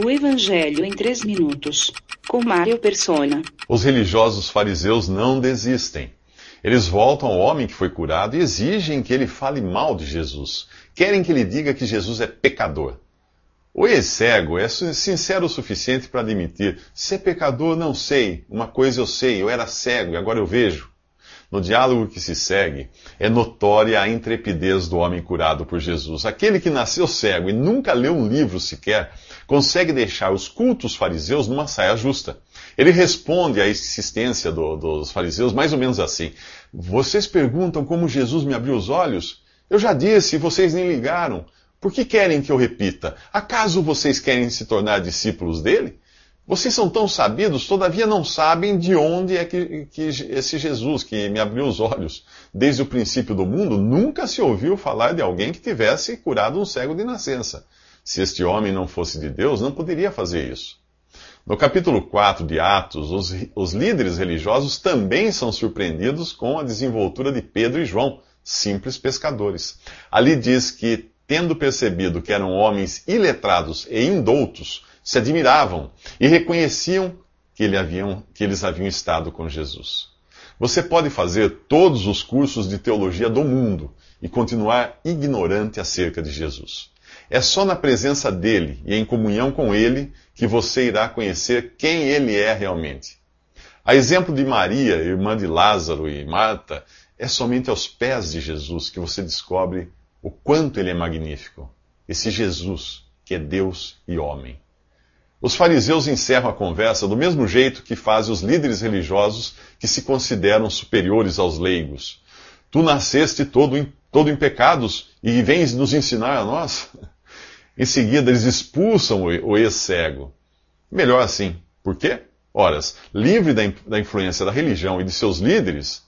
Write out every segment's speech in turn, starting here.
O Evangelho em 3 minutos. Com Mário Persona. Os religiosos fariseus não desistem. Eles voltam ao homem que foi curado e exigem que ele fale mal de Jesus. Querem que ele diga que Jesus é pecador. O ex-cego é sincero o suficiente para admitir: ser pecador não sei, uma coisa eu sei, eu era cego e agora eu vejo. No diálogo que se segue, é notória a intrepidez do homem curado por Jesus. Aquele que nasceu cego e nunca leu um livro sequer, consegue deixar os cultos fariseus numa saia justa. Ele responde à insistência do, dos fariseus mais ou menos assim: Vocês perguntam como Jesus me abriu os olhos? Eu já disse vocês nem ligaram. Por que querem que eu repita? Acaso vocês querem se tornar discípulos dele? Vocês são tão sabidos, todavia não sabem de onde é que, que, esse Jesus que me abriu os olhos desde o princípio do mundo, nunca se ouviu falar de alguém que tivesse curado um cego de nascença. Se este homem não fosse de Deus, não poderia fazer isso. No capítulo 4 de Atos, os, os líderes religiosos também são surpreendidos com a desenvoltura de Pedro e João, simples pescadores. Ali diz que, tendo percebido que eram homens iletrados e indoutos, se admiravam e reconheciam que, ele haviam, que eles haviam estado com Jesus. Você pode fazer todos os cursos de teologia do mundo e continuar ignorante acerca de Jesus. É só na presença dele e em comunhão com ele que você irá conhecer quem ele é realmente. A exemplo de Maria, irmã de Lázaro e Marta, é somente aos pés de Jesus que você descobre o quanto ele é magnífico. Esse Jesus que é Deus e homem. Os fariseus encerram a conversa do mesmo jeito que fazem os líderes religiosos que se consideram superiores aos leigos. Tu nasceste todo em, todo em pecados e vens nos ensinar a nós? Em seguida, eles expulsam o ex-cego. Melhor assim. Por quê? Horas, livre da, da influência da religião e de seus líderes,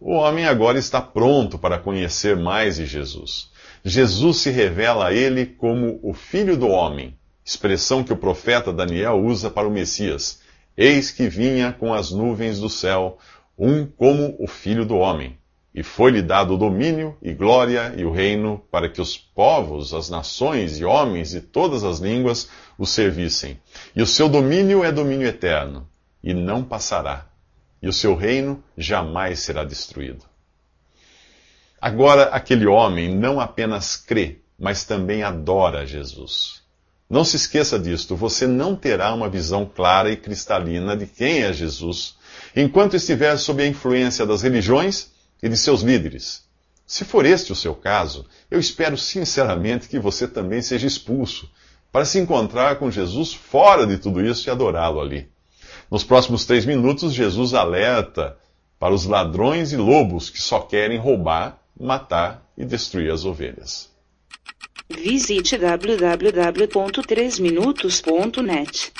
o homem agora está pronto para conhecer mais de Jesus. Jesus se revela a ele como o Filho do Homem expressão que o profeta Daniel usa para o Messias. Eis que vinha com as nuvens do céu, um como o filho do homem. E foi-lhe dado o domínio e glória e o reino para que os povos, as nações e homens de todas as línguas o servissem. E o seu domínio é domínio eterno, e não passará. E o seu reino jamais será destruído. Agora, aquele homem não apenas crê, mas também adora Jesus. Não se esqueça disto, você não terá uma visão clara e cristalina de quem é Jesus, enquanto estiver sob a influência das religiões e de seus líderes. Se for este o seu caso, eu espero sinceramente que você também seja expulso, para se encontrar com Jesus fora de tudo isso e adorá-lo ali. Nos próximos três minutos, Jesus alerta para os ladrões e lobos que só querem roubar, matar e destruir as ovelhas. Visite www.3minutos.net.